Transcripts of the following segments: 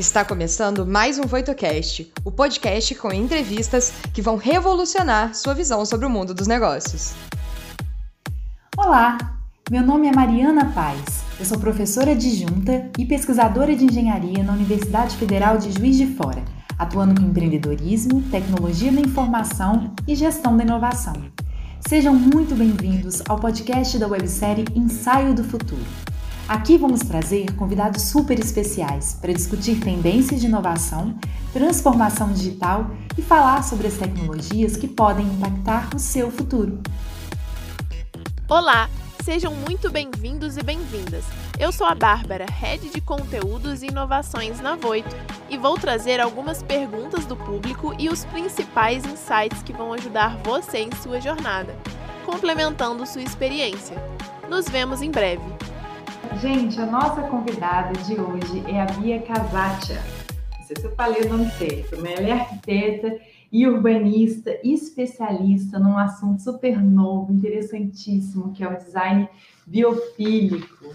Está começando mais um VoitoCast, o podcast com entrevistas que vão revolucionar sua visão sobre o mundo dos negócios. Olá, meu nome é Mariana Paz. Eu sou professora adjunta e pesquisadora de engenharia na Universidade Federal de Juiz de Fora, atuando com empreendedorismo, tecnologia da informação e gestão da inovação. Sejam muito bem-vindos ao podcast da websérie Ensaio do Futuro. Aqui vamos trazer convidados super especiais para discutir tendências de inovação, transformação digital e falar sobre as tecnologias que podem impactar o seu futuro. Olá, sejam muito bem-vindos e bem-vindas. Eu sou a Bárbara, Head de Conteúdos e Inovações na Voito, e vou trazer algumas perguntas do público e os principais insights que vão ajudar você em sua jornada, complementando sua experiência. Nos vemos em breve. Gente, a nossa convidada de hoje é a Bia Casatia. Não sei se eu falei o nome certo, mas ela é arquiteta e urbanista especialista num assunto super novo, interessantíssimo, que é o design biofílico.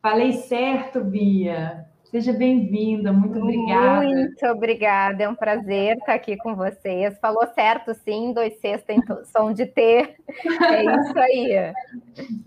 Falei certo, Bia? Seja bem-vinda, muito obrigada. Muito obrigada, é um prazer estar aqui com vocês. Falou certo, sim, dois Cs tem som de T. É isso aí.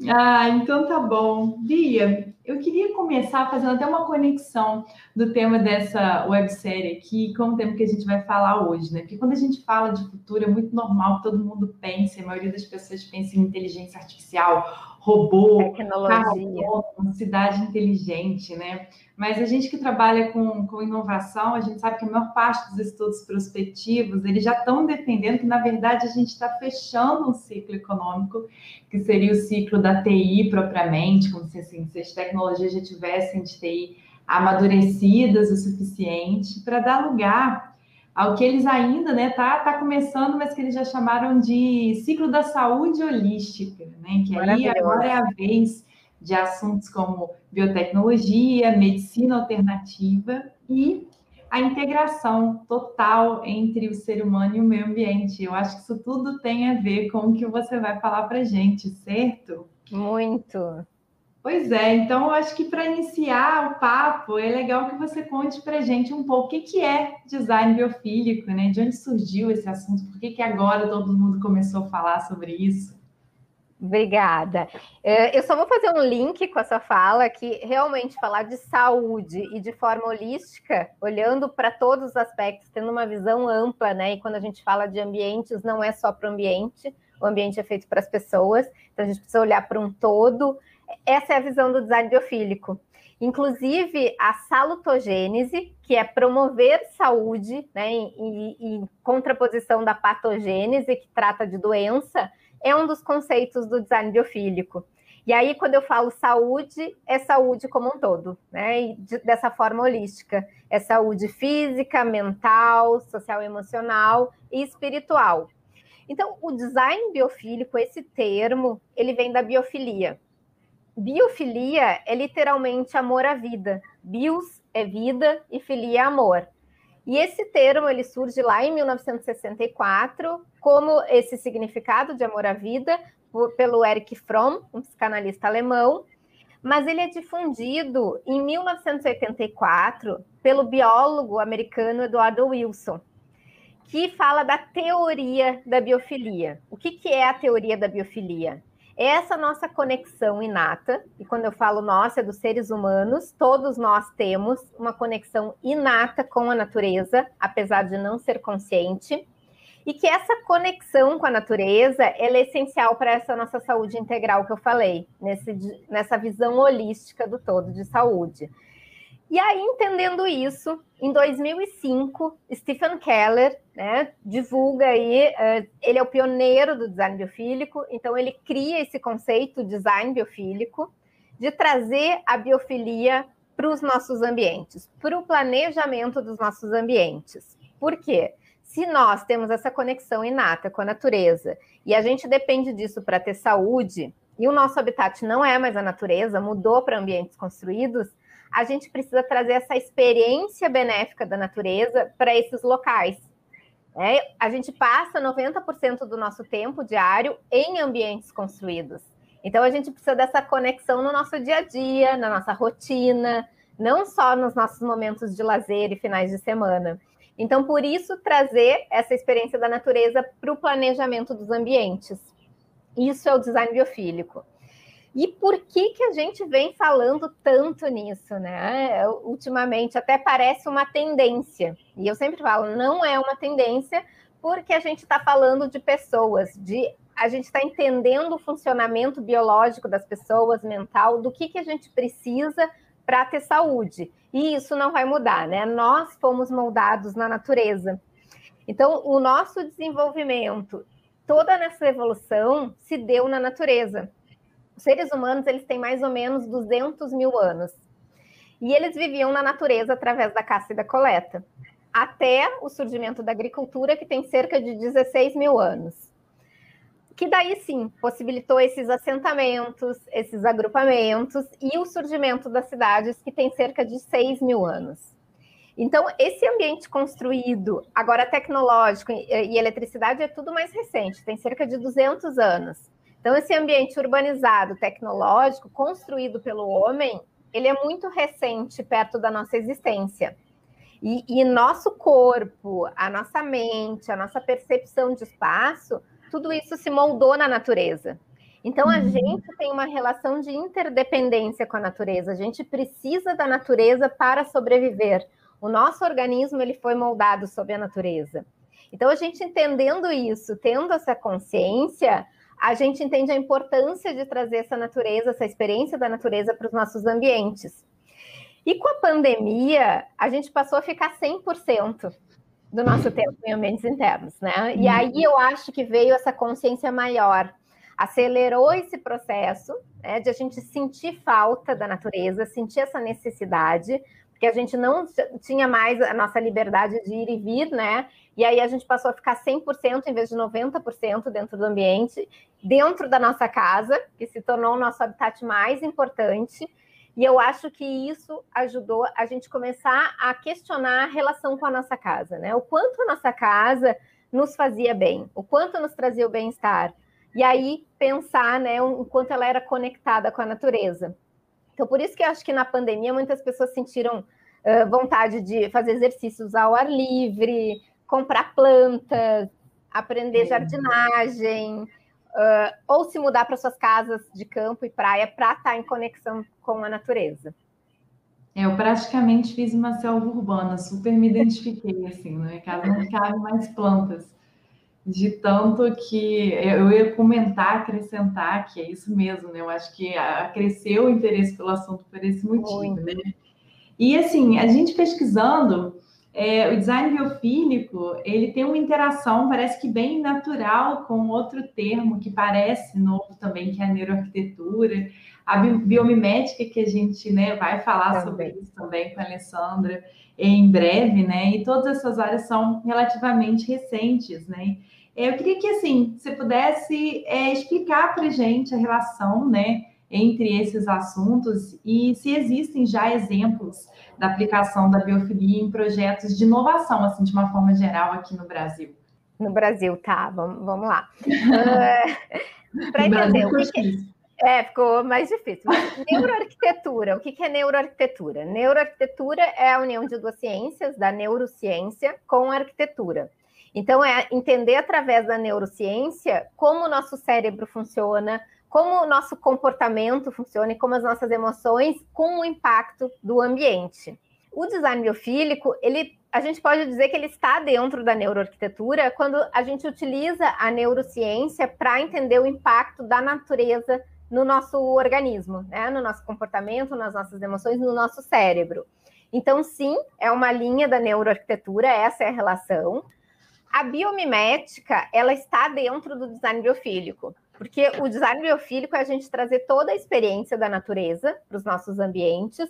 Ah, então tá bom. Bia, eu queria começar fazendo até uma conexão do tema dessa websérie aqui com o tema que a gente vai falar hoje, né? Porque quando a gente fala de futuro, é muito normal que todo mundo pense, a maioria das pessoas pense em inteligência artificial, robô, tecnologia, carro, cidade inteligente, né? Mas a gente que trabalha com, com inovação, a gente sabe que a maior parte dos estudos prospectivos, eles já estão defendendo que, na verdade, a gente está fechando um ciclo econômico, que seria o ciclo da TI propriamente, como se, assim, se as tecnologias já tivessem de TI amadurecidas o suficiente para dar lugar ao que eles ainda, né, tá, tá começando, mas que eles já chamaram de ciclo da saúde holística, né, que aí agora é a vez de assuntos como biotecnologia, medicina alternativa e a integração total entre o ser humano e o meio ambiente. Eu acho que isso tudo tem a ver com o que você vai falar para gente, certo? Muito. Pois é, então eu acho que para iniciar o papo é legal que você conte para a gente um pouco o que, que é design biofílico, né? De onde surgiu esse assunto, por que, que agora todo mundo começou a falar sobre isso? Obrigada. É, eu só vou fazer um link com essa fala que realmente falar de saúde e de forma holística, olhando para todos os aspectos, tendo uma visão ampla, né? E quando a gente fala de ambientes, não é só para o ambiente, o ambiente é feito para as pessoas, então a gente precisa olhar para um todo essa é a visão do design biofílico. Inclusive, a salutogênese, que é promover saúde, né, em, em, contraposição da patogênese, que trata de doença, é um dos conceitos do design biofílico. E aí, quando eu falo saúde, é saúde como um todo, né? E de, dessa forma holística. É saúde física, mental, social, emocional e espiritual. Então, o design biofílico, esse termo, ele vem da biofilia, biofilia é literalmente amor à vida. Bios é vida e filia é amor. E esse termo ele surge lá em 1964 como esse significado de amor à vida por, pelo Erich Fromm, um psicanalista alemão, mas ele é difundido em 1984 pelo biólogo americano Eduardo Wilson, que fala da teoria da biofilia. O que, que é a teoria da biofilia? Essa nossa conexão inata, e quando eu falo nossa, é dos seres humanos, todos nós temos uma conexão inata com a natureza, apesar de não ser consciente, e que essa conexão com a natureza é essencial para essa nossa saúde integral que eu falei, nesse, nessa visão holística do todo de saúde. E aí, entendendo isso, em 2005, Stephen Keller né, divulga aí, uh, ele é o pioneiro do design biofílico, então ele cria esse conceito design biofílico de trazer a biofilia para os nossos ambientes, para o planejamento dos nossos ambientes. Por quê? Se nós temos essa conexão inata com a natureza e a gente depende disso para ter saúde, e o nosso habitat não é mais a natureza, mudou para ambientes construídos, a gente precisa trazer essa experiência benéfica da natureza para esses locais. Né? A gente passa 90% do nosso tempo diário em ambientes construídos. Então, a gente precisa dessa conexão no nosso dia a dia, na nossa rotina, não só nos nossos momentos de lazer e finais de semana. Então, por isso, trazer essa experiência da natureza para o planejamento dos ambientes. Isso é o design biofílico. E por que, que a gente vem falando tanto nisso, né? Ultimamente, até parece uma tendência. E eu sempre falo, não é uma tendência, porque a gente está falando de pessoas, de a gente está entendendo o funcionamento biológico das pessoas, mental, do que, que a gente precisa para ter saúde. E isso não vai mudar, né? Nós fomos moldados na natureza. Então, o nosso desenvolvimento, toda nessa evolução, se deu na natureza. Os seres humanos, eles têm mais ou menos 200 mil anos. E eles viviam na natureza através da caça e da coleta até o surgimento da agricultura, que tem cerca de 16 mil anos. Que daí sim possibilitou esses assentamentos, esses agrupamentos e o surgimento das cidades, que tem cerca de 6 mil anos. Então, esse ambiente construído, agora tecnológico e eletricidade é tudo mais recente, tem cerca de 200 anos. Então, esse ambiente urbanizado, tecnológico, construído pelo homem, ele é muito recente perto da nossa existência. E, e nosso corpo, a nossa mente, a nossa percepção de espaço, tudo isso se moldou na natureza. Então a uhum. gente tem uma relação de interdependência com a natureza. A gente precisa da natureza para sobreviver. O nosso organismo ele foi moldado sob a natureza. Então a gente entendendo isso, tendo essa consciência, a gente entende a importância de trazer essa natureza, essa experiência da natureza para os nossos ambientes. E com a pandemia, a gente passou a ficar 100% do nosso tempo em ambientes internos, né? E uhum. aí eu acho que veio essa consciência maior, acelerou esse processo né, de a gente sentir falta da natureza, sentir essa necessidade, porque a gente não tinha mais a nossa liberdade de ir e vir, né? E aí a gente passou a ficar 100% em vez de 90% dentro do ambiente, dentro da nossa casa, que se tornou o nosso habitat mais importante. E eu acho que isso ajudou a gente começar a questionar a relação com a nossa casa, né? O quanto a nossa casa nos fazia bem, o quanto nos trazia o bem-estar. E aí pensar, né, o quanto ela era conectada com a natureza. Então, por isso que eu acho que na pandemia muitas pessoas sentiram uh, vontade de fazer exercícios ao ar livre, comprar plantas, aprender jardinagem, uh, ou se mudar para suas casas de campo e praia para estar tá em conexão com a natureza. É, eu praticamente fiz uma selva urbana, super me identifiquei, assim, né? Casa não cabe mais plantas. De tanto que eu ia comentar, acrescentar, que é isso mesmo, né? Eu acho que cresceu o interesse pelo assunto por esse motivo, Muito. né? E assim, a gente pesquisando, é, o design biofílico ele tem uma interação, parece que bem natural, com outro termo que parece novo também, que é a neuroarquitetura, a biomimética, que a gente né, vai falar também. sobre isso também com a Alessandra em breve, né? E todas essas áreas são relativamente recentes, né? É, eu queria que assim você pudesse é, explicar para gente a relação, né? Entre esses assuntos e se existem já exemplos da aplicação da biofilia em projetos de inovação, assim, de uma forma geral aqui no Brasil. No Brasil, tá, vamos, vamos lá. uh, Para entender o que, que é, ficou mais difícil. Mas, neuroarquitetura, o que, que é neuroarquitetura? Neuroarquitetura é a união de duas ciências, da neurociência com a arquitetura. Então, é entender através da neurociência como o nosso cérebro funciona, como o nosso comportamento funciona e como as nossas emoções com o impacto do ambiente. O design biofílico, ele, a gente pode dizer que ele está dentro da neuroarquitetura quando a gente utiliza a neurociência para entender o impacto da natureza no nosso organismo, né? no nosso comportamento, nas nossas emoções, no nosso cérebro. Então, sim, é uma linha da neuroarquitetura, essa é a relação. A biomimética, ela está dentro do design biofílico. Porque o design biofílico é a gente trazer toda a experiência da natureza para os nossos ambientes,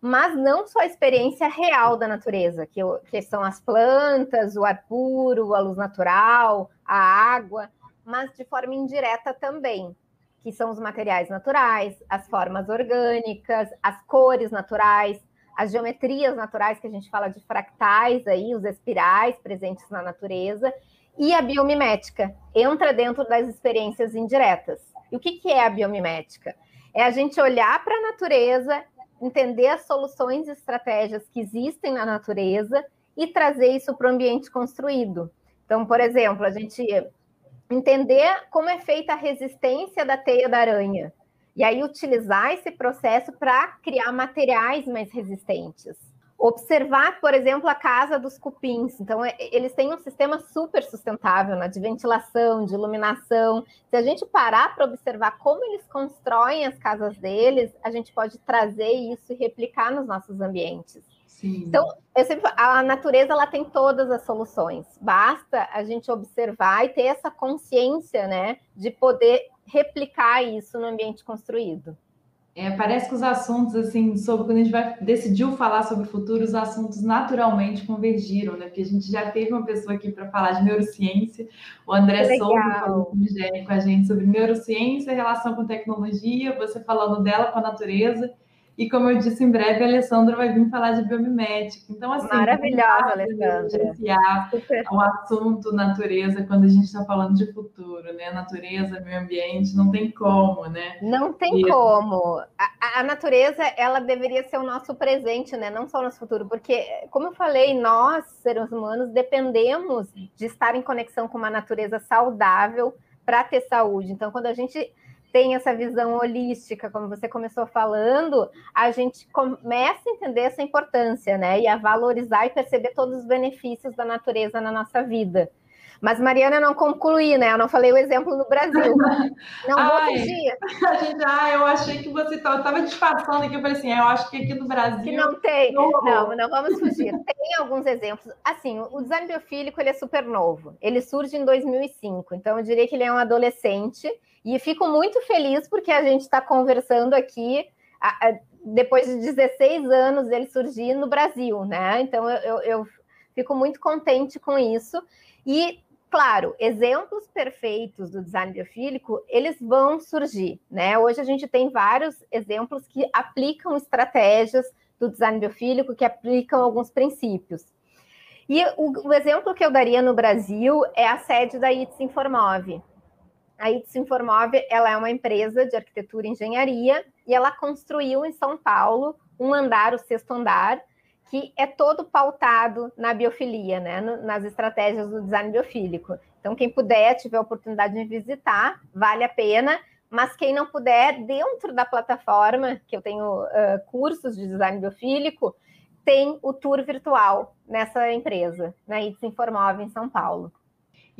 mas não só a experiência real da natureza, que, que são as plantas, o ar puro, a luz natural, a água, mas de forma indireta também, que são os materiais naturais, as formas orgânicas, as cores naturais, as geometrias naturais, que a gente fala de fractais aí, os espirais presentes na natureza, e a biomimética entra dentro das experiências indiretas. E o que, que é a biomimética? É a gente olhar para a natureza, entender as soluções e estratégias que existem na natureza e trazer isso para o ambiente construído. Então, por exemplo, a gente entender como é feita a resistência da teia da aranha. E aí utilizar esse processo para criar materiais mais resistentes. Observar, por exemplo, a casa dos cupins. Então, é, eles têm um sistema super sustentável né, de ventilação, de iluminação. Se a gente parar para observar como eles constroem as casas deles, a gente pode trazer isso e replicar nos nossos ambientes. Sim. Então, eu sempre, a natureza ela tem todas as soluções. Basta a gente observar e ter essa consciência, né, de poder replicar isso no ambiente construído. É, parece que os assuntos, assim, sobre quando a gente vai, decidiu falar sobre o futuro, os assuntos naturalmente convergiram, né? Porque a gente já teve uma pessoa aqui para falar de neurociência, o André Souza com a gente sobre neurociência, relação com tecnologia, você falando dela com a natureza, e como eu disse, em breve a Alessandra vai vir falar de biomimética. Então, assim, maravilhosa, Alessandra. O assunto natureza quando a gente está falando de futuro, né? Natureza, meio ambiente, não tem como, né? Não tem e... como. A, a, natureza, ela deveria ser o nosso presente, né? Não só o nosso futuro, porque, como eu falei, nós, seres humanos, dependemos de estar em conexão com uma natureza saudável para ter saúde. Então, quando a gente tem essa visão holística, como você começou falando, a gente começa a entender essa importância, né? E a valorizar e perceber todos os benefícios da natureza na nossa vida. Mas Mariana não concluí, né? Eu não falei o exemplo no Brasil. Não vou Ai, fugir. A gente, ah, eu achei que você estava disfarçando aqui. Eu falei assim, é, eu acho que aqui no Brasil. Que não tem. Não, não, não vamos fugir. Tem alguns exemplos. Assim, o design biofílico ele é super novo. Ele surge em 2005. Então, eu diria que ele é um adolescente. E fico muito feliz porque a gente está conversando aqui. A, a, depois de 16 anos ele surgir no Brasil, né? Então eu, eu, eu fico muito contente com isso. E Claro, exemplos perfeitos do design biofílico, eles vão surgir, né? Hoje a gente tem vários exemplos que aplicam estratégias do design biofílico, que aplicam alguns princípios. E o, o exemplo que eu daria no Brasil é a sede da ITS Informove. A ITS ela é uma empresa de arquitetura e engenharia e ela construiu em São Paulo um andar, o sexto andar, que é todo pautado na biofilia, né? nas estratégias do design biofílico. Então, quem puder, tiver a oportunidade de visitar, vale a pena. Mas quem não puder, dentro da plataforma, que eu tenho uh, cursos de design biofílico, tem o tour virtual nessa empresa, na ITS em São Paulo.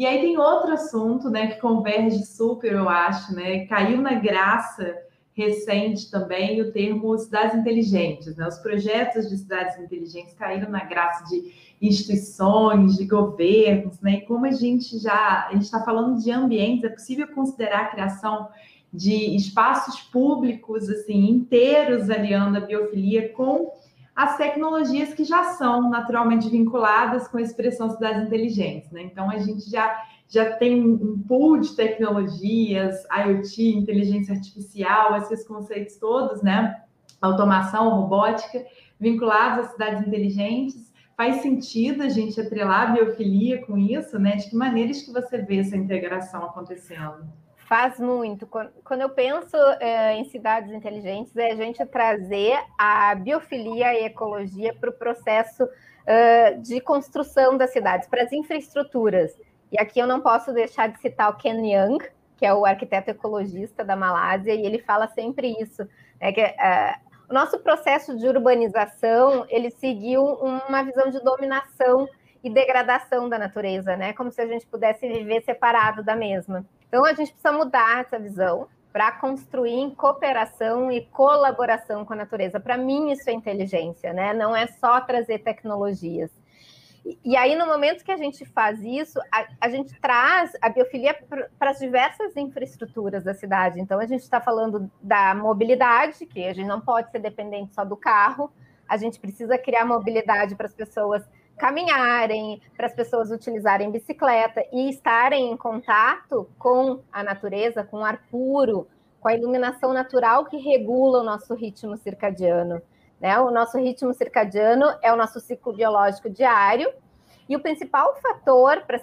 E aí tem outro assunto, né, que converge super, eu acho, né? Caiu na graça recente também o termo cidades inteligentes. Né? Os projetos de cidades inteligentes caíram na graça de instituições, de governos, né? E como a gente já a gente está falando de ambientes, é possível considerar a criação de espaços públicos assim inteiros aliando a biofilia com as tecnologias que já são naturalmente vinculadas com a expressão cidades inteligentes, né? Então a gente já já tem um pool de tecnologias, IoT, inteligência artificial, esses conceitos todos, né? Automação, robótica, vinculados às cidades inteligentes. Faz sentido a gente atrelar a biofilia com isso, né? De que maneiras que você vê essa integração acontecendo? Faz muito. Quando eu penso é, em cidades inteligentes, é a gente trazer a biofilia e ecologia para o processo de construção das cidades, para as infraestruturas. E aqui eu não posso deixar de citar o Ken Young, que é o arquiteto ecologista da Malásia, e ele fala sempre isso, né, que o nosso processo de urbanização, ele seguiu uma visão de dominação e degradação da natureza, né, como se a gente pudesse viver separado da mesma. Então a gente precisa mudar essa visão para construir em cooperação e colaboração com a natureza. Para mim isso é inteligência, né? Não é só trazer tecnologias. E aí, no momento que a gente faz isso, a, a gente traz a biofilia para as diversas infraestruturas da cidade. Então, a gente está falando da mobilidade, que a gente não pode ser dependente só do carro, a gente precisa criar mobilidade para as pessoas caminharem, para as pessoas utilizarem bicicleta e estarem em contato com a natureza, com o ar puro, com a iluminação natural que regula o nosso ritmo circadiano. Né? O nosso ritmo circadiano é o nosso ciclo biológico diário, e o principal fator para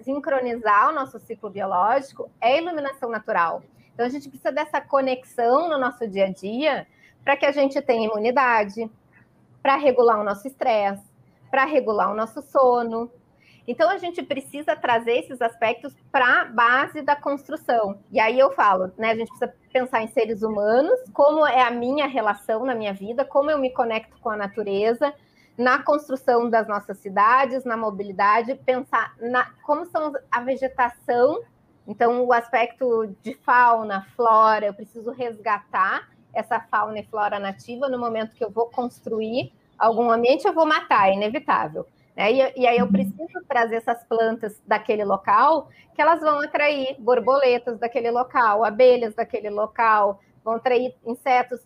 sincronizar o nosso ciclo biológico é a iluminação natural. Então, a gente precisa dessa conexão no nosso dia a dia para que a gente tenha imunidade, para regular o nosso estresse, para regular o nosso sono. Então a gente precisa trazer esses aspectos para a base da construção. E aí eu falo, né? A gente precisa pensar em seres humanos, como é a minha relação na minha vida, como eu me conecto com a natureza, na construção das nossas cidades, na mobilidade, pensar na, como são a vegetação, então o aspecto de fauna, flora, eu preciso resgatar essa fauna e flora nativa no momento que eu vou construir algum ambiente, eu vou matar, é inevitável. Né? E, e, aí eu uhum. preciso trazer essas plantas daquele local, que elas vão atrair borboletas daquele local, abelhas daquele local, vão atrair insetos,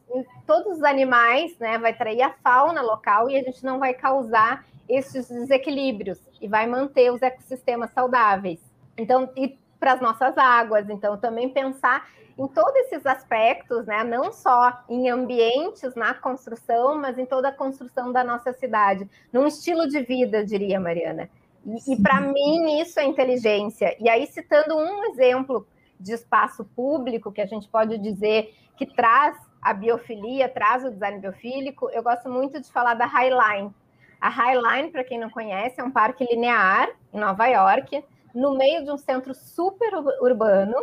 todos os animais, né? Vai atrair a fauna local e a gente não vai causar esses desequilíbrios e vai manter os ecossistemas saudáveis. Então, e para as nossas águas, então também pensar em todos esses aspectos, né? Não só em ambientes na construção, mas em toda a construção da nossa cidade, num estilo de vida, eu diria, Mariana. E, e para mim isso é inteligência. E aí citando um exemplo de espaço público que a gente pode dizer que traz a biofilia, traz o design biofílico, eu gosto muito de falar da Highline. A Highline, para quem não conhece, é um parque linear em Nova York, no meio de um centro super urbano,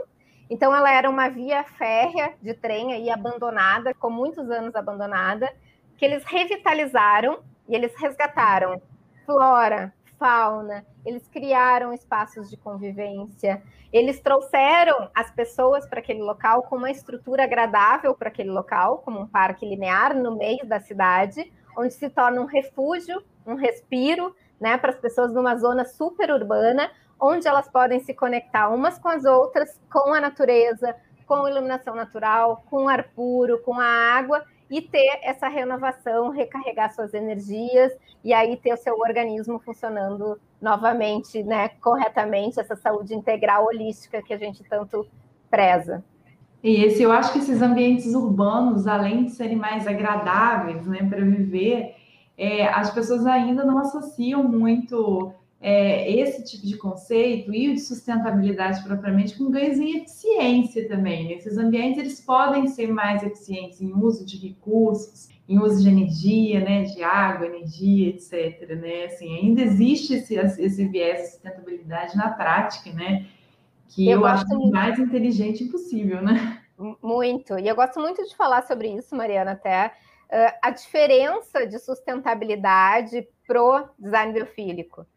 então, ela era uma via férrea de trem aí abandonada, com muitos anos abandonada, que eles revitalizaram e eles resgataram flora, fauna, eles criaram espaços de convivência, eles trouxeram as pessoas para aquele local com uma estrutura agradável para aquele local, como um parque linear no meio da cidade, onde se torna um refúgio, um respiro, né, para as pessoas numa zona super urbana, onde elas podem se conectar umas com as outras, com a natureza, com iluminação natural, com ar puro, com a água e ter essa renovação, recarregar suas energias e aí ter o seu organismo funcionando novamente, né, corretamente, essa saúde integral holística que a gente tanto preza. E esse, eu acho que esses ambientes urbanos, além de serem mais agradáveis, né, para viver, é, as pessoas ainda não associam muito é, esse tipo de conceito e o de sustentabilidade propriamente com ganhos em eficiência também. Esses ambientes eles podem ser mais eficientes em uso de recursos, em uso de energia, né, de água, energia, etc. Né? Assim, ainda existe esse, esse viés de sustentabilidade na prática, né? Que eu, eu acho muito. mais inteligente possível, né? Muito. E eu gosto muito de falar sobre isso, Mariana, até. Uh, a diferença de sustentabilidade pro design biofílico.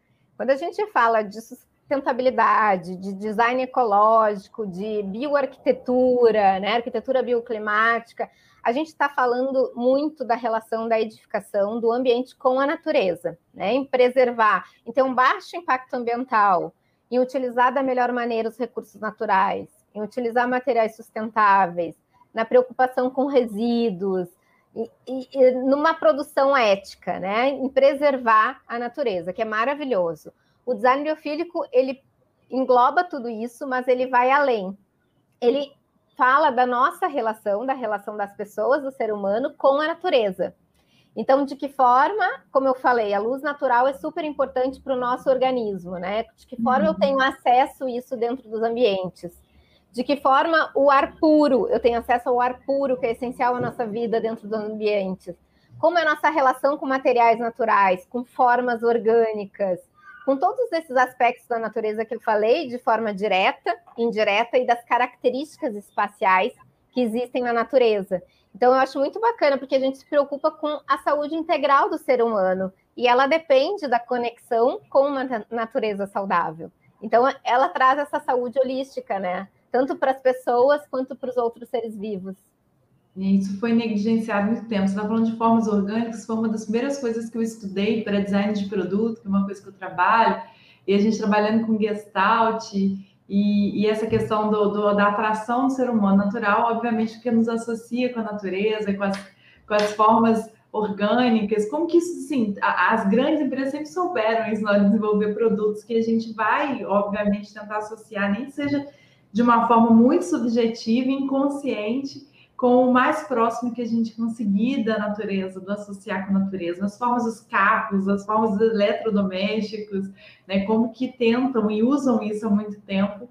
Quando a gente fala de sustentabilidade, de design ecológico, de bioarquitetura, né, arquitetura bioclimática, a gente está falando muito da relação da edificação do ambiente com a natureza, né, em preservar, então, baixo impacto ambiental, em utilizar da melhor maneira os recursos naturais, em utilizar materiais sustentáveis, na preocupação com resíduos, e, e, numa produção ética, né, em preservar a natureza, que é maravilhoso. O design biofílico ele engloba tudo isso, mas ele vai além. Ele fala da nossa relação, da relação das pessoas, do ser humano com a natureza. Então, de que forma, como eu falei, a luz natural é super importante para o nosso organismo, né? De que forma uhum. eu tenho acesso a isso dentro dos ambientes? De que forma o ar puro, eu tenho acesso ao ar puro, que é essencial à nossa vida dentro dos ambientes? Como é a nossa relação com materiais naturais, com formas orgânicas, com todos esses aspectos da natureza que eu falei, de forma direta, indireta e das características espaciais que existem na natureza. Então, eu acho muito bacana, porque a gente se preocupa com a saúde integral do ser humano, e ela depende da conexão com uma natureza saudável. Então, ela traz essa saúde holística, né? Tanto para as pessoas quanto para os outros seres vivos. E isso foi negligenciado muito tempo. Você está falando de formas orgânicas, foi uma das primeiras coisas que eu estudei para design de produto, que é uma coisa que eu trabalho, e a gente trabalhando com Gestalt, e, e essa questão do, do, da atração do ser humano natural, obviamente, porque nos associa com a natureza, com as, com as formas orgânicas, como que isso, assim, as grandes empresas sempre souberam isso na desenvolver produtos que a gente vai, obviamente, tentar associar, nem que seja de uma forma muito subjetiva e inconsciente com o mais próximo que a gente conseguir da natureza, do associar com a natureza, nas formas dos carros, as formas dos eletrodomésticos, né, como que tentam e usam isso há muito tempo,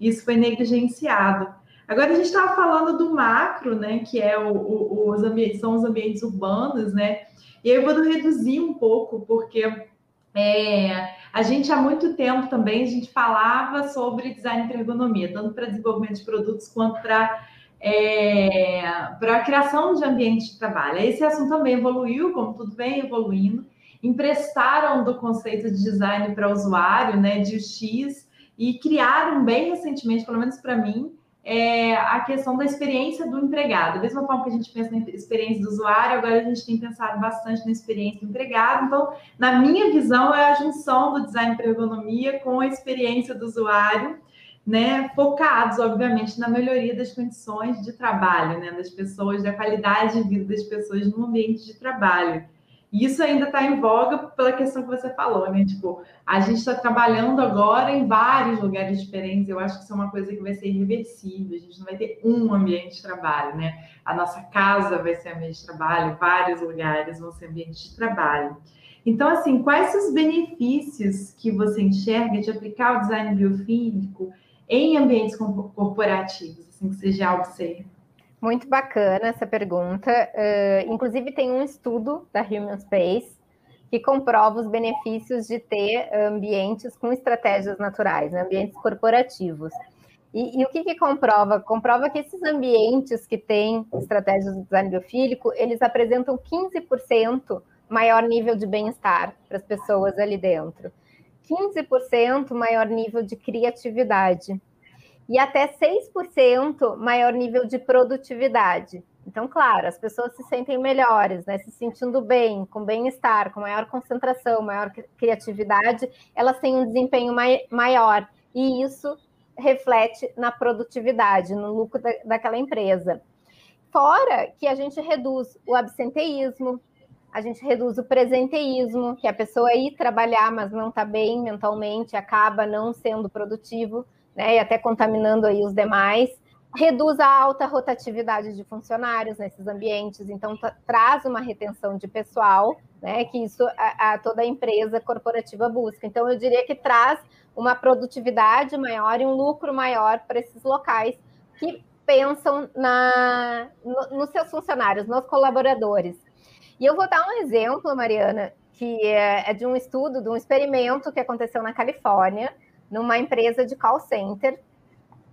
isso foi negligenciado. Agora a gente estava falando do macro, né? Que é o, o, os ambientes, são os ambientes urbanos, né? E eu vou reduzir um pouco, porque é, a gente há muito tempo também a gente falava sobre design para ergonomia, tanto para desenvolvimento de produtos quanto para é, para a criação de ambiente de trabalho. Esse assunto também evoluiu, como tudo vem evoluindo. Emprestaram do conceito de design para usuário, né, de UX, e criaram bem recentemente, pelo menos para mim, é, a questão da experiência do empregado. Da mesma forma que a gente pensa na experiência do usuário, agora a gente tem pensado bastante na experiência do empregado. Então, na minha visão, é a junção do design para ergonomia com a experiência do usuário, né, focados, obviamente, na melhoria das condições de trabalho, né, das pessoas, da qualidade de vida das pessoas no ambiente de trabalho. E isso ainda está em voga pela questão que você falou, né? Tipo, a gente está trabalhando agora em vários lugares diferentes. Eu acho que isso é uma coisa que vai ser irreversível. A gente não vai ter um ambiente de trabalho, né? A nossa casa vai ser ambiente de trabalho, vários lugares vão ser ambiente de trabalho. Então, assim, quais os benefícios que você enxerga de aplicar o design biofísico em ambientes corporativos, assim, que você já observa? Muito bacana essa pergunta. Uh, inclusive, tem um estudo da Human Space que comprova os benefícios de ter ambientes com estratégias naturais, né? ambientes corporativos. E, e, o que, que comprova? Comprova que esses ambientes que têm estratégias de design biofílico, eles apresentam 15% maior nível de bem-estar para as pessoas ali dentro. 15% maior nível de criatividade e até 6% maior nível de produtividade. Então, claro, as pessoas se sentem melhores, né? Se sentindo bem, com bem-estar, com maior concentração, maior criatividade, elas têm um desempenho mai maior. E isso reflete na produtividade, no lucro da, daquela empresa. Fora que a gente reduz o absenteísmo, a gente reduz o presenteísmo, que a pessoa ir trabalhar, mas não está bem mentalmente, acaba não sendo produtivo né, e até contaminando aí os demais. Reduz a alta rotatividade de funcionários nesses ambientes, então traz uma retenção de pessoal, né, que isso a, a toda empresa corporativa busca. Então, eu diria que traz uma produtividade maior e um lucro maior para esses locais que pensam na, no, nos seus funcionários, nos colaboradores. E eu vou dar um exemplo, Mariana, que é, é de um estudo, de um experimento que aconteceu na Califórnia, numa empresa de call center.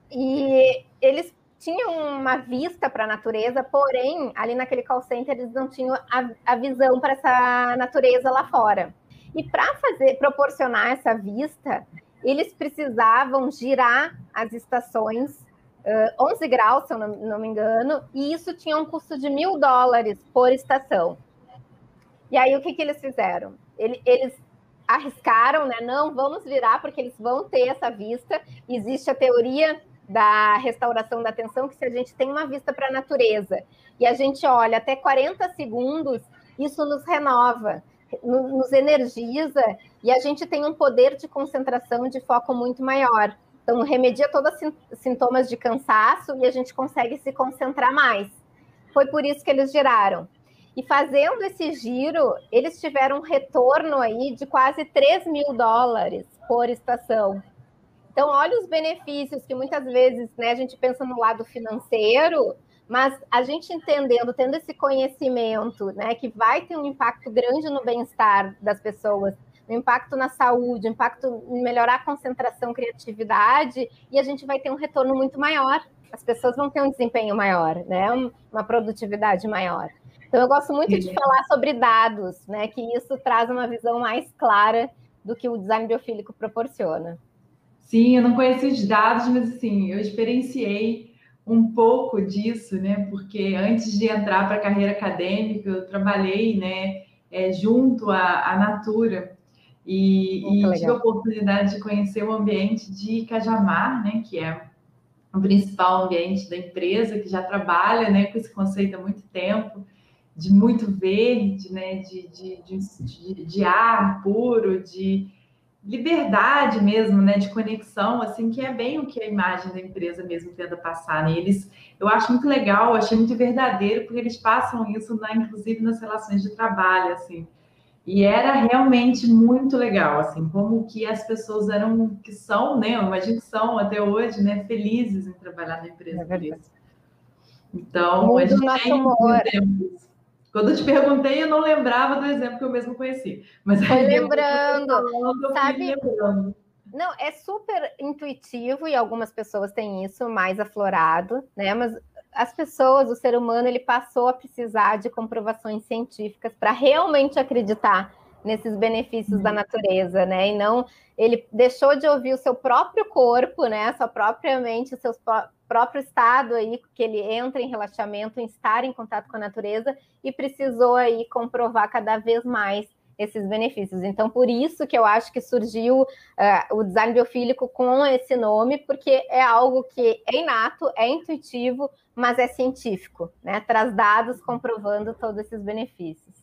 E eles tinham uma vista para a natureza, porém, ali naquele call center, eles não tinham a, a visão para essa natureza lá fora. E para fazer, proporcionar essa vista, eles precisavam girar as estações uh, 11 graus, se eu não, não, me engano, e isso tinha um custo de mil dólares por estação. E aí, o que, que eles fizeram? Ele, eles arriscaram, né? Não, vamos virar porque eles vão ter essa vista. Existe a teoria da restauração da atenção, que se a gente tem uma vista para a natureza e a gente olha até 40 segundos, isso nos renova, nos energiza e a gente tem um poder de concentração de foco muito maior. Então, remedia todos os sintomas de cansaço e a gente consegue se concentrar mais. Foi por isso que eles giraram. E fazendo esse giro, eles tiveram um retorno aí de quase 3 mil dólares por estação. Então, olha os benefícios que muitas vezes né, a gente pensa no lado financeiro, mas a gente entendendo, tendo esse conhecimento, né, que vai ter um impacto grande no bem-estar das pessoas, um impacto na saúde, impacto em melhorar a concentração, criatividade, e a gente vai ter um retorno muito maior. As pessoas vão ter um desempenho maior, né, uma produtividade maior. Então, eu gosto muito de falar sobre dados, né? Que isso traz uma visão mais clara do que o design biofílico proporciona. Sim, eu não conheço os dados, mas assim, eu experienciei um pouco disso, né? Porque antes de entrar para a carreira acadêmica, eu trabalhei, né, é, junto à, à Natura e, e tive a oportunidade de conhecer o ambiente de Cajamar, né? Que é o principal ambiente da empresa que já trabalha, né, com esse conceito há muito tempo de muito verde, né? de, de, de, de, ar puro, de liberdade mesmo, né? de conexão, assim, que é bem o que a imagem da empresa mesmo tenta passar. Né? Eles, eu acho muito legal, achei muito verdadeiro, porque eles passam isso, na, inclusive, nas relações de trabalho, assim. E era realmente muito legal, assim, como que as pessoas eram, que são, né, eu imagino que são até hoje, né, felizes em trabalhar na empresa é Então, a gente tem exemplos. Quando eu te perguntei, eu não lembrava do exemplo que eu mesmo conheci. Mas Foi lembrando, falando, sabe? Lembrando. Não, é super intuitivo e algumas pessoas têm isso mais aflorado, né? Mas as pessoas, o ser humano, ele passou a precisar de comprovações científicas para realmente acreditar nesses benefícios uhum. da natureza, né? E não ele deixou de ouvir o seu próprio corpo, né? A sua própria mente, o seu próprio estado aí que ele entra em relaxamento, em estar em contato com a natureza e precisou aí comprovar cada vez mais esses benefícios. Então, por isso que eu acho que surgiu uh, o design biofílico com esse nome, porque é algo que é inato, é intuitivo, mas é científico, né? Traz dados comprovando todos esses benefícios.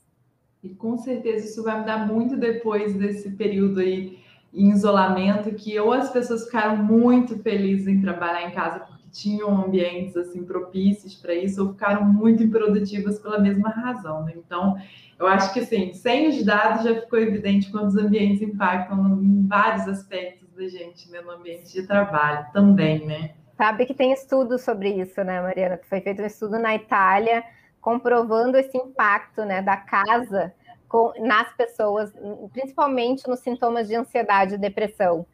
E com certeza isso vai mudar muito depois desse período aí em isolamento, que ou as pessoas ficaram muito felizes em trabalhar em casa tinham ambientes assim propícios para isso, ou ficaram muito improdutivas pela mesma razão. Né? Então, eu acho que assim, sem os dados já ficou evidente quando os ambientes impactam em vários aspectos da gente, né? no ambiente de trabalho também, né? Sabe que tem estudos sobre isso, né, Mariana? Foi feito um estudo na Itália comprovando esse impacto né, da casa com, nas pessoas, principalmente nos sintomas de ansiedade e depressão.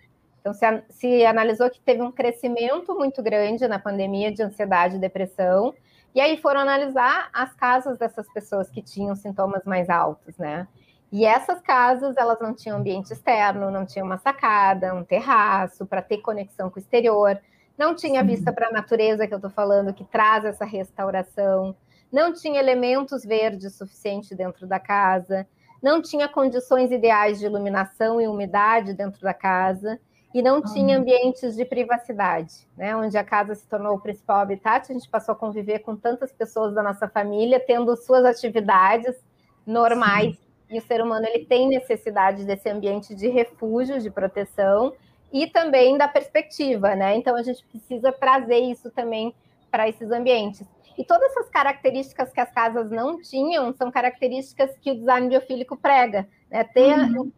Então, se, se analisou que teve um crescimento muito grande na pandemia de ansiedade e depressão, e aí foram analisar as casas dessas pessoas que tinham sintomas mais altos, né? E essas casas, elas não tinham ambiente externo, não tinham uma sacada, um terraço para ter conexão com o exterior, não tinha Sim. vista para a natureza que eu estou falando, que traz essa restauração, não tinha elementos verdes suficientes dentro da casa, não tinha condições ideais de iluminação e umidade dentro da casa e não tinha ambientes de privacidade, né? Onde a casa se tornou o principal habitat, a gente passou a conviver com tantas pessoas da nossa família, tendo suas atividades normais. Sim. E o ser humano ele tem necessidade desse ambiente de refúgio, de proteção e também da perspectiva, né? Então a gente precisa trazer isso também para esses ambientes. E todas essas características que as casas não tinham são características que o design biofílico prega, né? Ter uhum.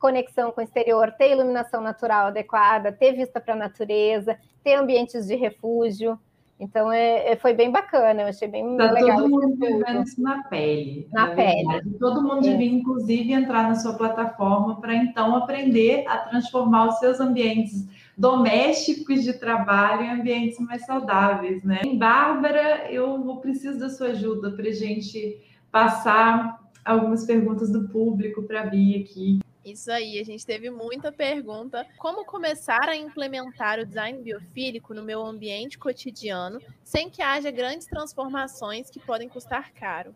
Conexão com o exterior, ter iluminação natural adequada, ter vista para a natureza, ter ambientes de refúgio. Então é, é, foi bem bacana, eu achei bem tá legal. Todo mundo vivendo isso na pele. Na, na pele. Verdade. Todo mundo é. devia, inclusive, entrar na sua plataforma para então aprender a transformar os seus ambientes domésticos de trabalho em ambientes mais saudáveis, né? Bárbara, eu preciso da sua ajuda para a gente passar algumas perguntas do público para a Bia aqui. Isso aí, a gente teve muita pergunta. Como começar a implementar o design biofílico no meu ambiente cotidiano sem que haja grandes transformações que podem custar caro?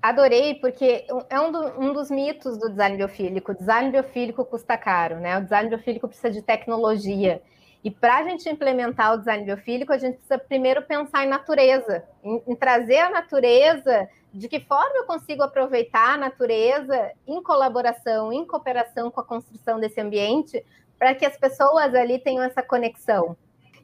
Adorei, porque é um, do, um, dos mitos do design biofílico. O design biofílico custa caro, né? O design biofílico precisa de tecnologia. E para a gente implementar o design biofílico, a gente precisa primeiro pensar em natureza, em, em trazer a natureza, de que forma eu consigo aproveitar a natureza em colaboração, em cooperação com a construção desse ambiente, para que as pessoas ali tenham essa conexão.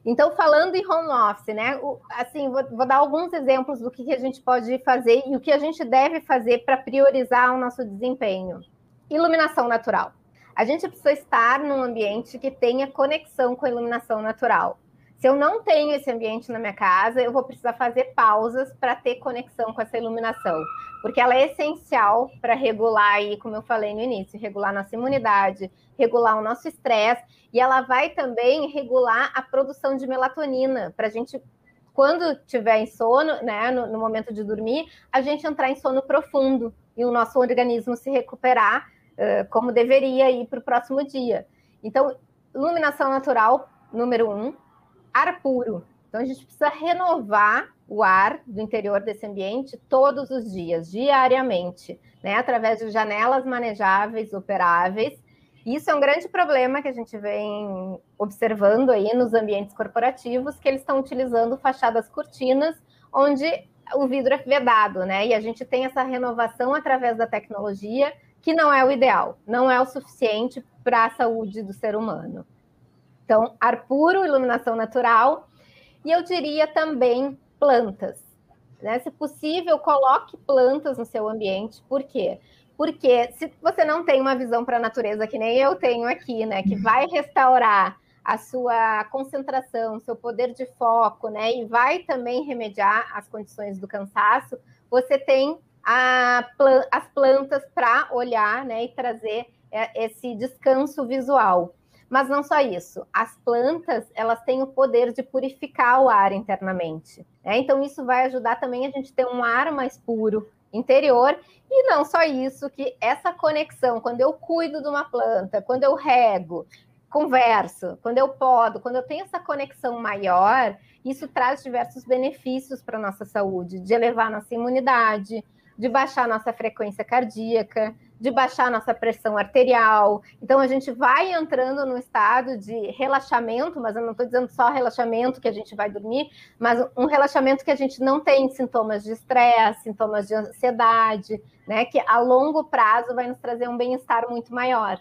Então, falando em home office, né? Assim, vou, vou, dar alguns exemplos do que, que a gente pode fazer e o que a gente deve fazer para priorizar o nosso desempenho. Iluminação natural. A gente precisa estar num ambiente que tenha conexão com a iluminação natural. Se eu não tenho esse ambiente na minha casa, eu vou precisar fazer pausas para ter conexão com essa iluminação, porque ela é essencial para regular aí, como eu falei no início, regular nossa imunidade, regular o nosso estresse, e ela vai também regular a produção de melatonina, para a gente, quando tiver em sono, né, no, no momento de dormir, a gente entrar em sono profundo e o nosso organismo se recuperar uh, como deveria ir para o próximo dia. Então, iluminação natural, número um ar puro. Então, a gente precisa renovar o ar do interior desse ambiente todos os dias, diariamente, né? através de janelas manejáveis, operáveis. Isso é um grande problema que a gente vem observando aí nos ambientes corporativos, que eles estão utilizando fachadas cortinas, onde o vidro é vedado, né? E a gente tem essa renovação através da tecnologia, que não é o ideal, não é o suficiente para a saúde do ser humano. Então, ar puro, iluminação natural. E eu diria também plantas. Né? Se possível, coloque plantas no seu ambiente. Por quê? Porque se você não tem uma visão para a natureza que nem eu tenho aqui, né, que vai restaurar a sua concentração, seu poder de foco, né, e vai também remediar as condições do cansaço, você tem a, as plantas para olhar, né, e trazer é, esse descanso visual. Mas não só isso, as plantas elas têm o poder de purificar o ar internamente. Né? Então isso vai ajudar também a gente ter um ar mais puro interior e não só isso, que essa conexão, quando eu cuido de uma planta, quando eu rego, converso, quando eu podo, quando eu tenho essa conexão maior, isso traz diversos benefícios para a nossa saúde, de elevar nossa imunidade, de baixar nossa frequência cardíaca, de baixar nossa pressão arterial. Então, a gente vai entrando no estado de relaxamento, mas eu não estou dizendo só relaxamento que a gente vai dormir, mas um relaxamento que a gente não tem sintomas de estresse, sintomas de ansiedade, né? Que a longo prazo vai nos trazer um bem-estar muito maior.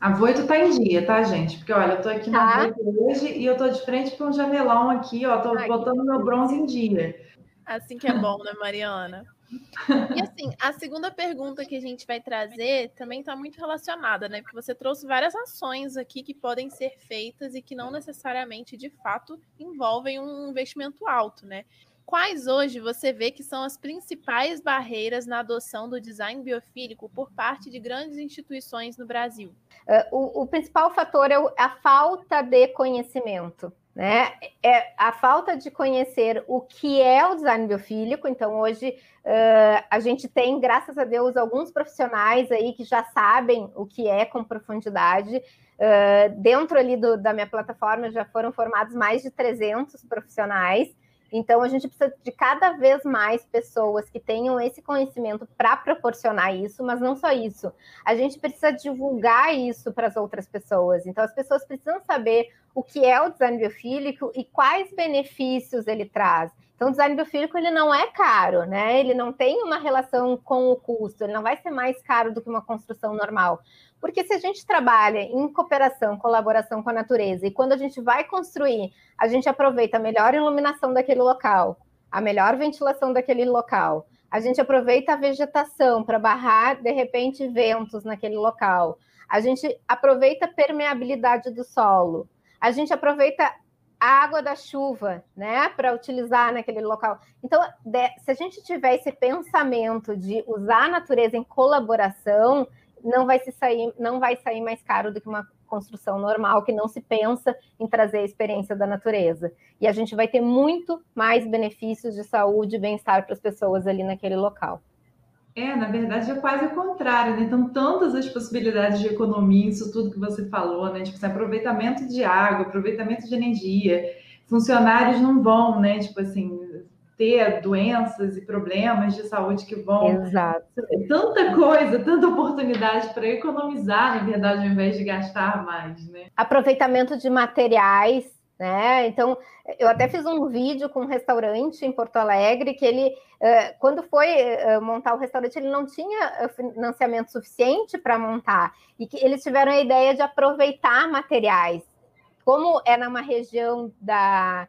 A Voito tá em dia, tá, gente? Porque, olha, eu tô aqui na tá. Voito hoje e eu tô de frente para um janelão aqui, ó, tô Ai, botando meu bronze em dia. Assim que é bom, né, Mariana? E assim, a segunda pergunta que a gente vai trazer também está muito relacionada, né? Porque você trouxe várias ações aqui que podem ser feitas e que não necessariamente, de fato, envolvem um investimento alto, né? Quais hoje você vê que são as principais barreiras na adoção do design biofílico por parte de grandes instituições no Brasil? Uh, o, o principal fator é a falta de conhecimento né? É a falta de conhecer o que é o design biofílico. Então, hoje uh, a gente tem, graças a Deus, alguns profissionais aí que já sabem o que é com profundidade. Uh, dentro ali do, da minha plataforma já foram formados mais de 300 profissionais. Então, a gente precisa de cada vez mais pessoas que tenham esse conhecimento para proporcionar isso, mas não só isso. A gente precisa divulgar isso para as outras pessoas. Então, as pessoas precisam saber o que é o design biofílico e quais benefícios ele traz. Então, o design biofílico ele não é caro, né? Ele não tem uma relação com o custo, ele não vai ser mais caro do que uma construção normal. Porque se a gente trabalha em cooperação, colaboração com a natureza, e quando a gente vai construir, a gente aproveita a melhor iluminação daquele local, a melhor ventilação daquele local, a gente aproveita a vegetação para barrar, de repente, ventos naquele local, a gente aproveita a permeabilidade do solo, a gente aproveita a água da chuva, né, para utilizar naquele local. Então, se a gente tiver esse pensamento de usar a natureza em colaboração, não vai se sair, não vai sair mais caro do que uma construção normal que não se pensa em trazer a experiência da natureza. E a gente vai ter muito mais benefícios de saúde e bem-estar para as pessoas ali naquele local. É, na verdade é quase o contrário, né? Então, tantas as possibilidades de economia, isso tudo que você falou, né? Tipo, assim, aproveitamento de água, aproveitamento de energia. Funcionários não vão, né? Tipo assim, ter doenças e problemas de saúde que vão. Exato. Tanta coisa, tanta oportunidade para economizar, na verdade, ao invés de gastar mais, né? Aproveitamento de materiais, né? Então, eu até fiz um vídeo com um restaurante em Porto Alegre que ele, quando foi montar o restaurante, ele não tinha financiamento suficiente para montar e que eles tiveram a ideia de aproveitar materiais. Como é numa região da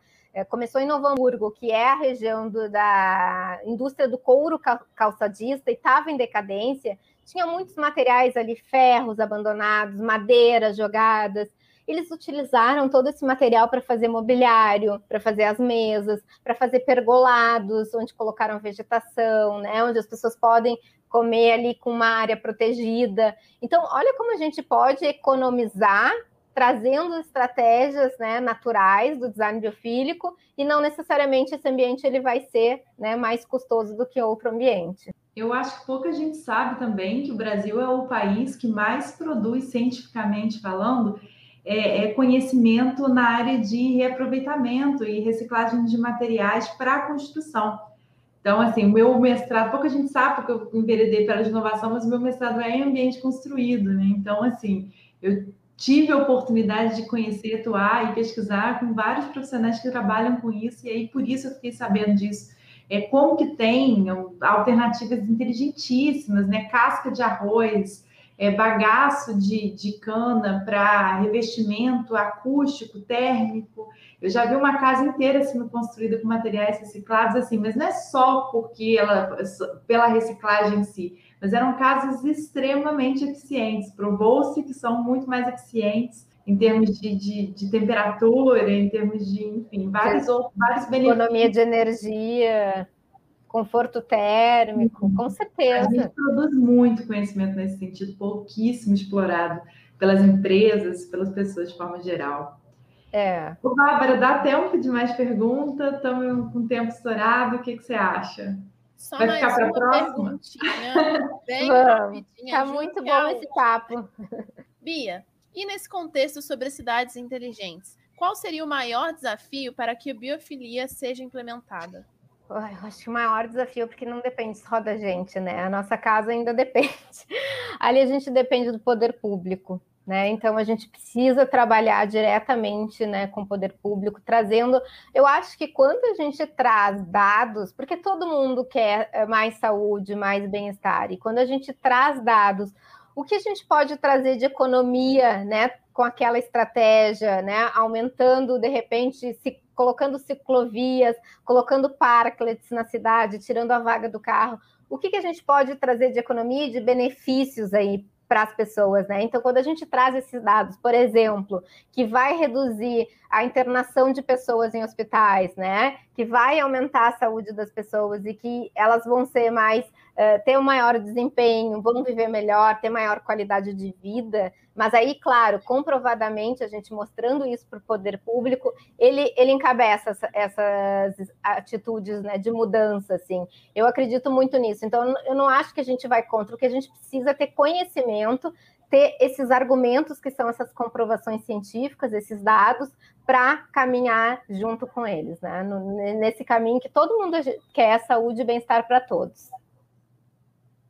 começou em Novo Hamburgo, que é a região do, da indústria do couro calçadista e estava em decadência, tinha muitos materiais ali, ferros abandonados, madeiras jogadas. Eles utilizaram todo esse material para fazer mobiliário, para fazer as mesas, para fazer pergolados, onde colocaram vegetação, né, onde as pessoas podem comer ali com uma área protegida. Então, olha como a gente pode economizar trazendo estratégias né, naturais do design biofílico e não necessariamente esse ambiente ele vai ser né, mais custoso do que outro ambiente. Eu acho que pouca gente sabe também que o Brasil é o país que mais produz, cientificamente falando, é, é conhecimento na área de reaproveitamento e reciclagem de materiais para a construção. Então, assim, o meu mestrado, pouca gente sabe porque eu enveredei a inovação, mas o meu mestrado é em ambiente construído, né? Então, assim, eu tive a oportunidade de conhecer, atuar e pesquisar com vários profissionais que trabalham com isso, e aí por isso eu fiquei sabendo disso. É, como que tem alternativas inteligentíssimas, né? Casca de arroz, é, bagaço de, de cana para revestimento acústico, térmico. Eu já vi uma casa inteira sendo construída com materiais reciclados, assim, mas não é só porque ela, pela reciclagem em si, mas eram casas extremamente eficientes. Provou-se que são muito mais eficientes em termos de, de, de, temperatura, em termos de, enfim, vários, vários benefícios. Economia de energia, conforto térmico, com certeza. A gente produz muito conhecimento nesse sentido, pouquíssimo explorado pelas empresas, pelas pessoas de forma geral. É. Ô, Bárbara, dá tempo de mais pergunta? Estamos com o tempo estourado, o que, que você acha? Só Vai ficar para a próxima? bem Vamos. Tá muito bom esse papo. Bia, e nesse contexto sobre cidades inteligentes, qual seria o maior desafio para que a biofilia seja implementada? Eu acho que o maior desafio, porque não depende só da gente, né? A nossa casa ainda depende. Ali a gente depende do poder público, né? Então a gente precisa trabalhar diretamente, né, com o poder público, trazendo. Eu acho que quando a gente traz dados, porque todo mundo quer eh, mais saúde, mais bem-estar, e quando a gente traz dados o que a gente pode trazer de economia, né, com aquela estratégia, né, aumentando de repente, se, colocando ciclovias, colocando parklets na cidade, tirando a vaga do carro. O que, que a gente pode trazer de economia e de benefícios aí para as pessoas, né? Então, quando a gente traz esses dados, por exemplo, que vai reduzir a internação de pessoas em hospitais, né? Que vai aumentar a saúde das pessoas e que elas vão ser mais, uh, ter um maior desempenho, vão viver melhor, ter maior qualidade de vida. Mas aí, claro, comprovadamente, a gente mostrando isso para o poder público, ele, ele encabeça essa, essas atitudes né, de mudança, assim. Eu acredito muito nisso. Então, eu não acho que a gente vai contra. O que a gente precisa é ter conhecimento ter esses argumentos que são essas comprovações científicas, esses dados, para caminhar junto com eles, né? Nesse caminho que todo mundo quer saúde e bem-estar para todos.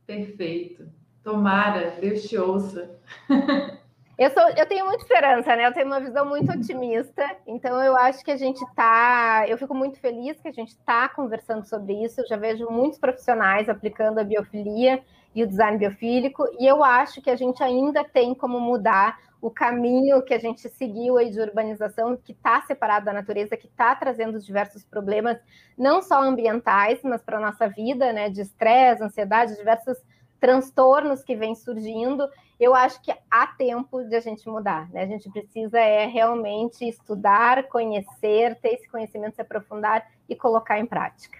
Perfeito. Tomara, Deus te ouça. Eu, sou, eu tenho muita esperança, né? Eu tenho uma visão muito otimista. Então, eu acho que a gente está. Eu fico muito feliz que a gente está conversando sobre isso. Eu já vejo muitos profissionais aplicando a biofilia e o design biofílico, e eu acho que a gente ainda tem como mudar o caminho que a gente seguiu aí de urbanização, que está separado da natureza, que está trazendo diversos problemas, não só ambientais, mas para a nossa vida, né, de estresse, ansiedade, diversos transtornos que vêm surgindo, eu acho que há tempo de a gente mudar, né? A gente precisa é realmente estudar, conhecer, ter esse conhecimento, se aprofundar e colocar em prática.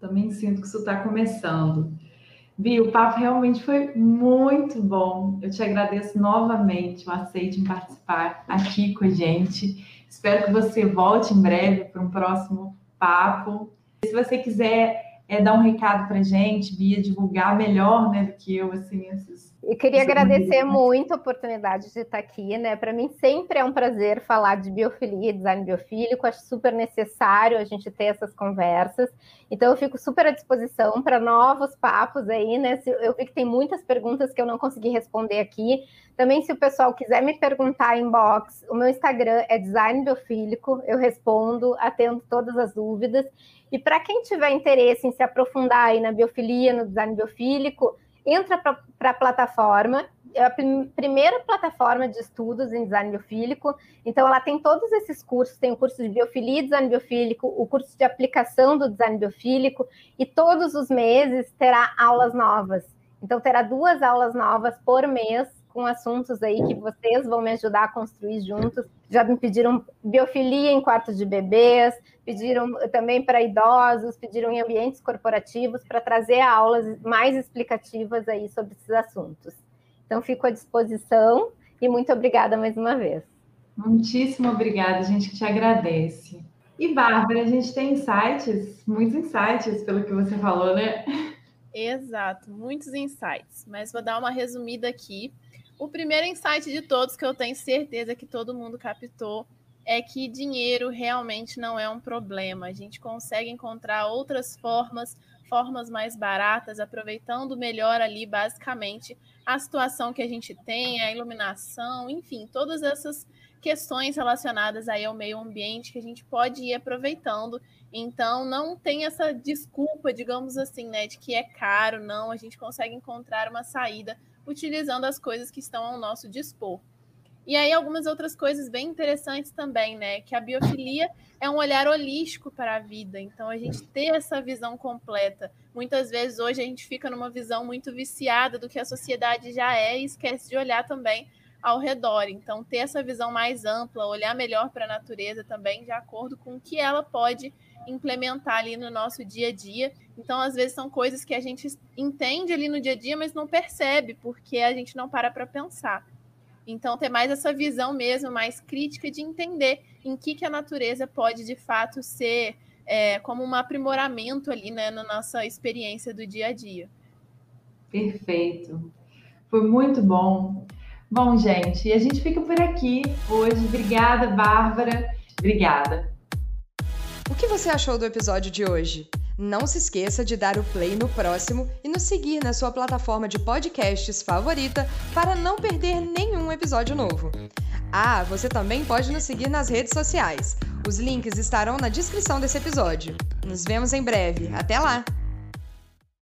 Também sinto que isso está começando. Vi, o papo realmente foi muito bom. Eu te agradeço novamente o aceite em participar aqui com a gente. Espero que você volte em breve para um próximo papo. Se você quiser é, dar um recado para gente, Bia, divulgar melhor né, do que eu, assim, esses eu queria agradecer muito a oportunidade de estar aqui, né? Para mim sempre é um prazer falar de biofilia e design biofílico, acho super necessário a gente ter essas conversas. Então eu fico super à disposição para novos papos aí, né? Eu vi que tem muitas perguntas que eu não consegui responder aqui. Também, se o pessoal quiser me perguntar em box, o meu Instagram é design biofílico, eu respondo, atendo todas as dúvidas. E para quem tiver interesse em se aprofundar aí na biofilia, no design biofílico, entra para a plataforma, é a prim primeira plataforma de estudos em design biofílico. Então, ela tem todos esses cursos: tem o curso de biofilia e design biofílico, o curso de aplicação do design biofílico, e todos os meses terá aulas novas. Então, terá duas aulas novas por mês com assuntos aí que vocês vão me ajudar a construir juntos. Já me pediram biofilia em quartos de bebês, pediram também para idosos, pediram em ambientes corporativos para trazer aulas mais explicativas aí sobre esses assuntos. Então, fico à disposição e muito obrigada mais uma vez. Muitíssimo obrigada, a gente que te agradece. E, Bárbara, a gente tem insights, muitos insights pelo que você falou, né? Exato, muitos insights, mas vou dar uma resumida aqui. O primeiro insight de todos que eu tenho certeza que todo mundo captou é que dinheiro realmente não é um problema. A gente consegue encontrar outras formas, formas mais baratas, aproveitando melhor ali, basicamente, a situação que a gente tem, a iluminação, enfim, todas essas questões relacionadas aí ao meio ambiente que a gente pode ir aproveitando. Então, não tem essa desculpa, digamos assim, né, de que é caro, não. A gente consegue encontrar uma saída utilizando as coisas que estão ao nosso dispor. E aí algumas outras coisas bem interessantes também, né? Que a biofilia é um olhar holístico para a vida. Então a gente ter essa visão completa, muitas vezes hoje a gente fica numa visão muito viciada do que a sociedade já é e esquece de olhar também ao redor. Então, ter essa visão mais ampla, olhar melhor para a natureza também, de acordo com o que ela pode implementar ali no nosso dia a dia. Então, às vezes, são coisas que a gente entende ali no dia a dia, mas não percebe, porque a gente não para para pensar. Então, ter mais essa visão mesmo, mais crítica de entender em que, que a natureza pode, de fato, ser é, como um aprimoramento ali, né, na nossa experiência do dia a dia. Perfeito. Foi muito bom. Bom, gente, a gente fica por aqui hoje. Obrigada, Bárbara. Obrigada. O que você achou do episódio de hoje? Não se esqueça de dar o play no próximo e nos seguir na sua plataforma de podcasts favorita para não perder nenhum episódio novo. Ah, você também pode nos seguir nas redes sociais. Os links estarão na descrição desse episódio. Nos vemos em breve. Até lá!